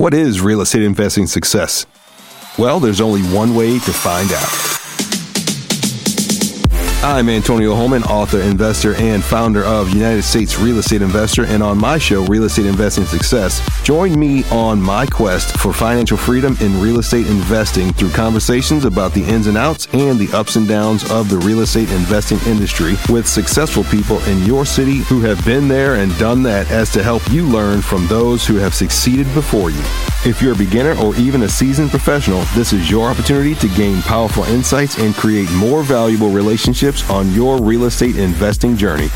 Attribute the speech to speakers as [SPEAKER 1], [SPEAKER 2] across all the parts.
[SPEAKER 1] What is real estate investing success? Well, there's only one way to find out. I'm Antonio Holman, author, investor, and founder of United States Real Estate Investor. And on my show, Real Estate Investing Success, join me on my quest for financial freedom in real estate investing through conversations about the ins and outs and the ups and downs of the real estate investing industry with successful people in your city who have been there and done that as to help you learn from those who have succeeded before you. If you're a beginner or even a seasoned professional, this is your opportunity to gain powerful insights and create more valuable relationships on your real estate investing journey.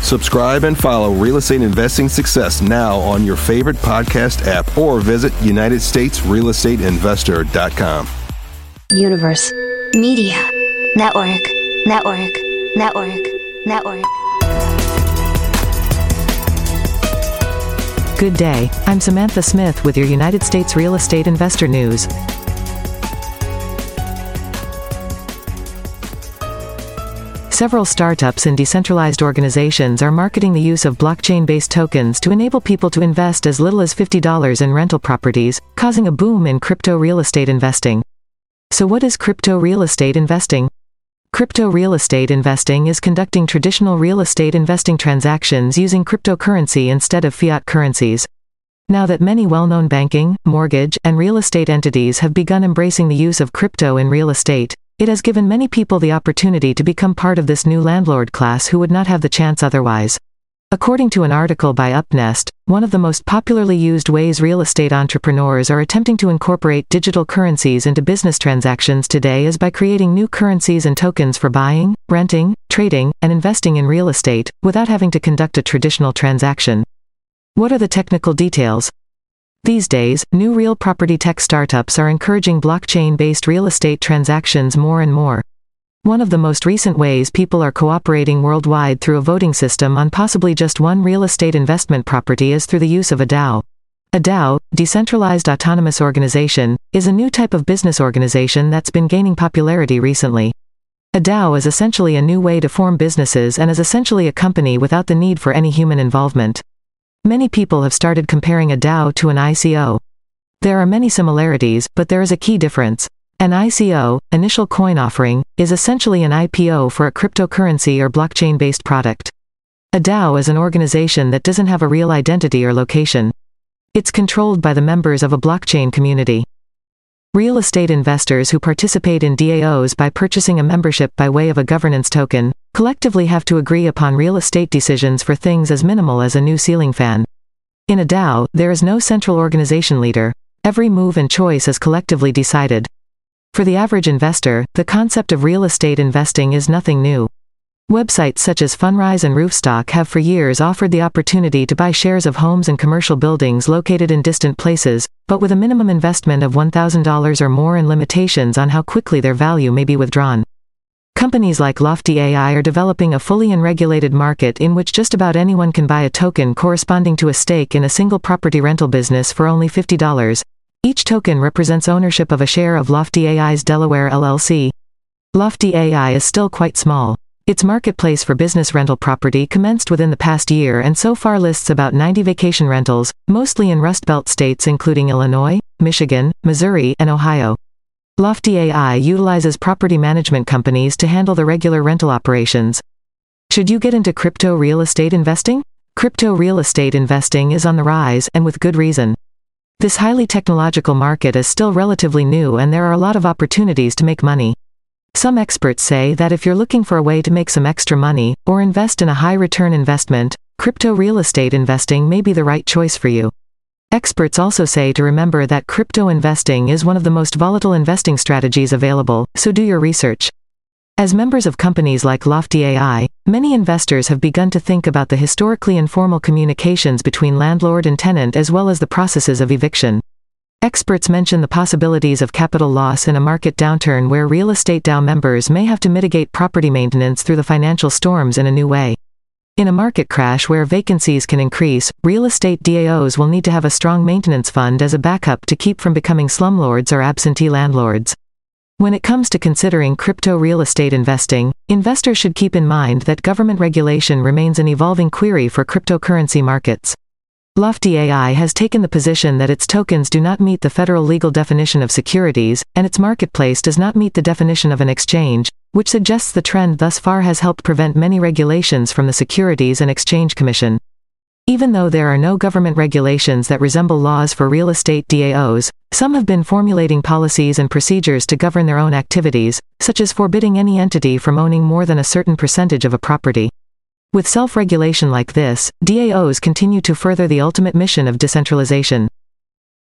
[SPEAKER 1] Subscribe and follow Real Estate Investing Success now on your favorite podcast app or visit UnitedStatesRealEstateInvestor.com.
[SPEAKER 2] Universe. Media. Network. Network. Network. Network.
[SPEAKER 3] Good day, I'm Samantha Smith with your United States Real Estate Investor News. Several startups and decentralized organizations are marketing the use of blockchain based tokens to enable people to invest as little as $50 in rental properties, causing a boom in crypto real estate investing. So, what is crypto real estate investing? Crypto real estate investing is conducting traditional real estate investing transactions using cryptocurrency instead of fiat currencies. Now that many well known banking, mortgage, and real estate entities have begun embracing the use of crypto in real estate, it has given many people the opportunity to become part of this new landlord class who would not have the chance otherwise. According to an article by UpNest, one of the most popularly used ways real estate entrepreneurs are attempting to incorporate digital currencies into business transactions today is by creating new currencies and tokens for buying, renting, trading, and investing in real estate, without having to conduct a traditional transaction. What are the technical details? These days, new real property tech startups are encouraging blockchain based real estate transactions more and more. One of the most recent ways people are cooperating worldwide through a voting system on possibly just one real estate investment property is through the use of a DAO. A DAO, Decentralized Autonomous Organization, is a new type of business organization that's been gaining popularity recently. A DAO is essentially a new way to form businesses and is essentially a company without the need for any human involvement. Many people have started comparing a DAO to an ICO. There are many similarities, but there is a key difference. An ICO, initial coin offering, is essentially an IPO for a cryptocurrency or blockchain based product. A DAO is an organization that doesn't have a real identity or location. It's controlled by the members of a blockchain community. Real estate investors who participate in DAOs by purchasing a membership by way of a governance token collectively have to agree upon real estate decisions for things as minimal as a new ceiling fan. In a DAO, there is no central organization leader. Every move and choice is collectively decided. For the average investor, the concept of real estate investing is nothing new. Websites such as Fundrise and Roofstock have for years offered the opportunity to buy shares of homes and commercial buildings located in distant places, but with a minimum investment of $1,000 or more and limitations on how quickly their value may be withdrawn. Companies like Lofty AI are developing a fully unregulated market in which just about anyone can buy a token corresponding to a stake in a single property rental business for only $50, each token represents ownership of a share of Lofty AI's Delaware LLC. Lofty AI is still quite small. Its marketplace for business rental property commenced within the past year and so far lists about 90 vacation rentals, mostly in Rust Belt states including Illinois, Michigan, Missouri, and Ohio. Lofty AI utilizes property management companies to handle the regular rental operations. Should you get into crypto real estate investing? Crypto real estate investing is on the rise, and with good reason. This highly technological market is still relatively new and there are a lot of opportunities to make money. Some experts say that if you're looking for a way to make some extra money, or invest in a high return investment, crypto real estate investing may be the right choice for you. Experts also say to remember that crypto investing is one of the most volatile investing strategies available, so do your research. As members of companies like Lofty AI, many investors have begun to think about the historically informal communications between landlord and tenant as well as the processes of eviction. Experts mention the possibilities of capital loss in a market downturn where real estate DAO members may have to mitigate property maintenance through the financial storms in a new way. In a market crash where vacancies can increase, real estate DAOs will need to have a strong maintenance fund as a backup to keep from becoming slumlords or absentee landlords. When it comes to considering crypto real estate investing, investors should keep in mind that government regulation remains an evolving query for cryptocurrency markets. Lofty AI has taken the position that its tokens do not meet the federal legal definition of securities, and its marketplace does not meet the definition of an exchange, which suggests the trend thus far has helped prevent many regulations from the Securities and Exchange Commission. Even though there are no government regulations that resemble laws for real estate DAOs, some have been formulating policies and procedures to govern their own activities, such as forbidding any entity from owning more than a certain percentage of a property. With self-regulation like this, DAOs continue to further the ultimate mission of decentralization.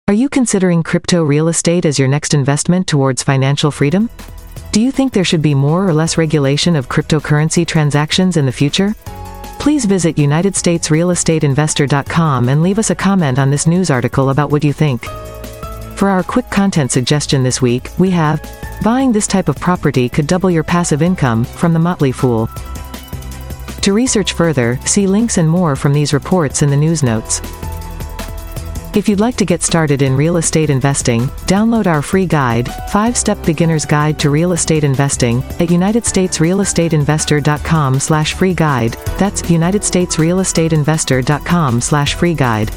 [SPEAKER 3] Are you considering crypto real estate as your next investment towards financial freedom? Do you think there should be more or less regulation of cryptocurrency transactions in the future? Please visit UnitedStatesRealEstateInvestor.com and leave us a comment on this news article about what you think. For our quick content suggestion this week, we have Buying this type of property could double your passive income from the Motley Fool. To research further, see links and more from these reports in the news notes. If you'd like to get started in real estate investing, download our free guide, 5-Step Beginner's Guide to Real Estate Investing, at UnitedStatesRealEstateInvestor.com slash free guide. That's UnitedStatesRealEstateInvestor.com slash free guide.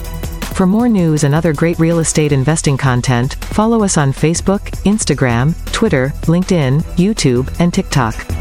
[SPEAKER 3] For more news and other great real estate investing content, follow us on Facebook, Instagram, Twitter, LinkedIn, YouTube, and TikTok.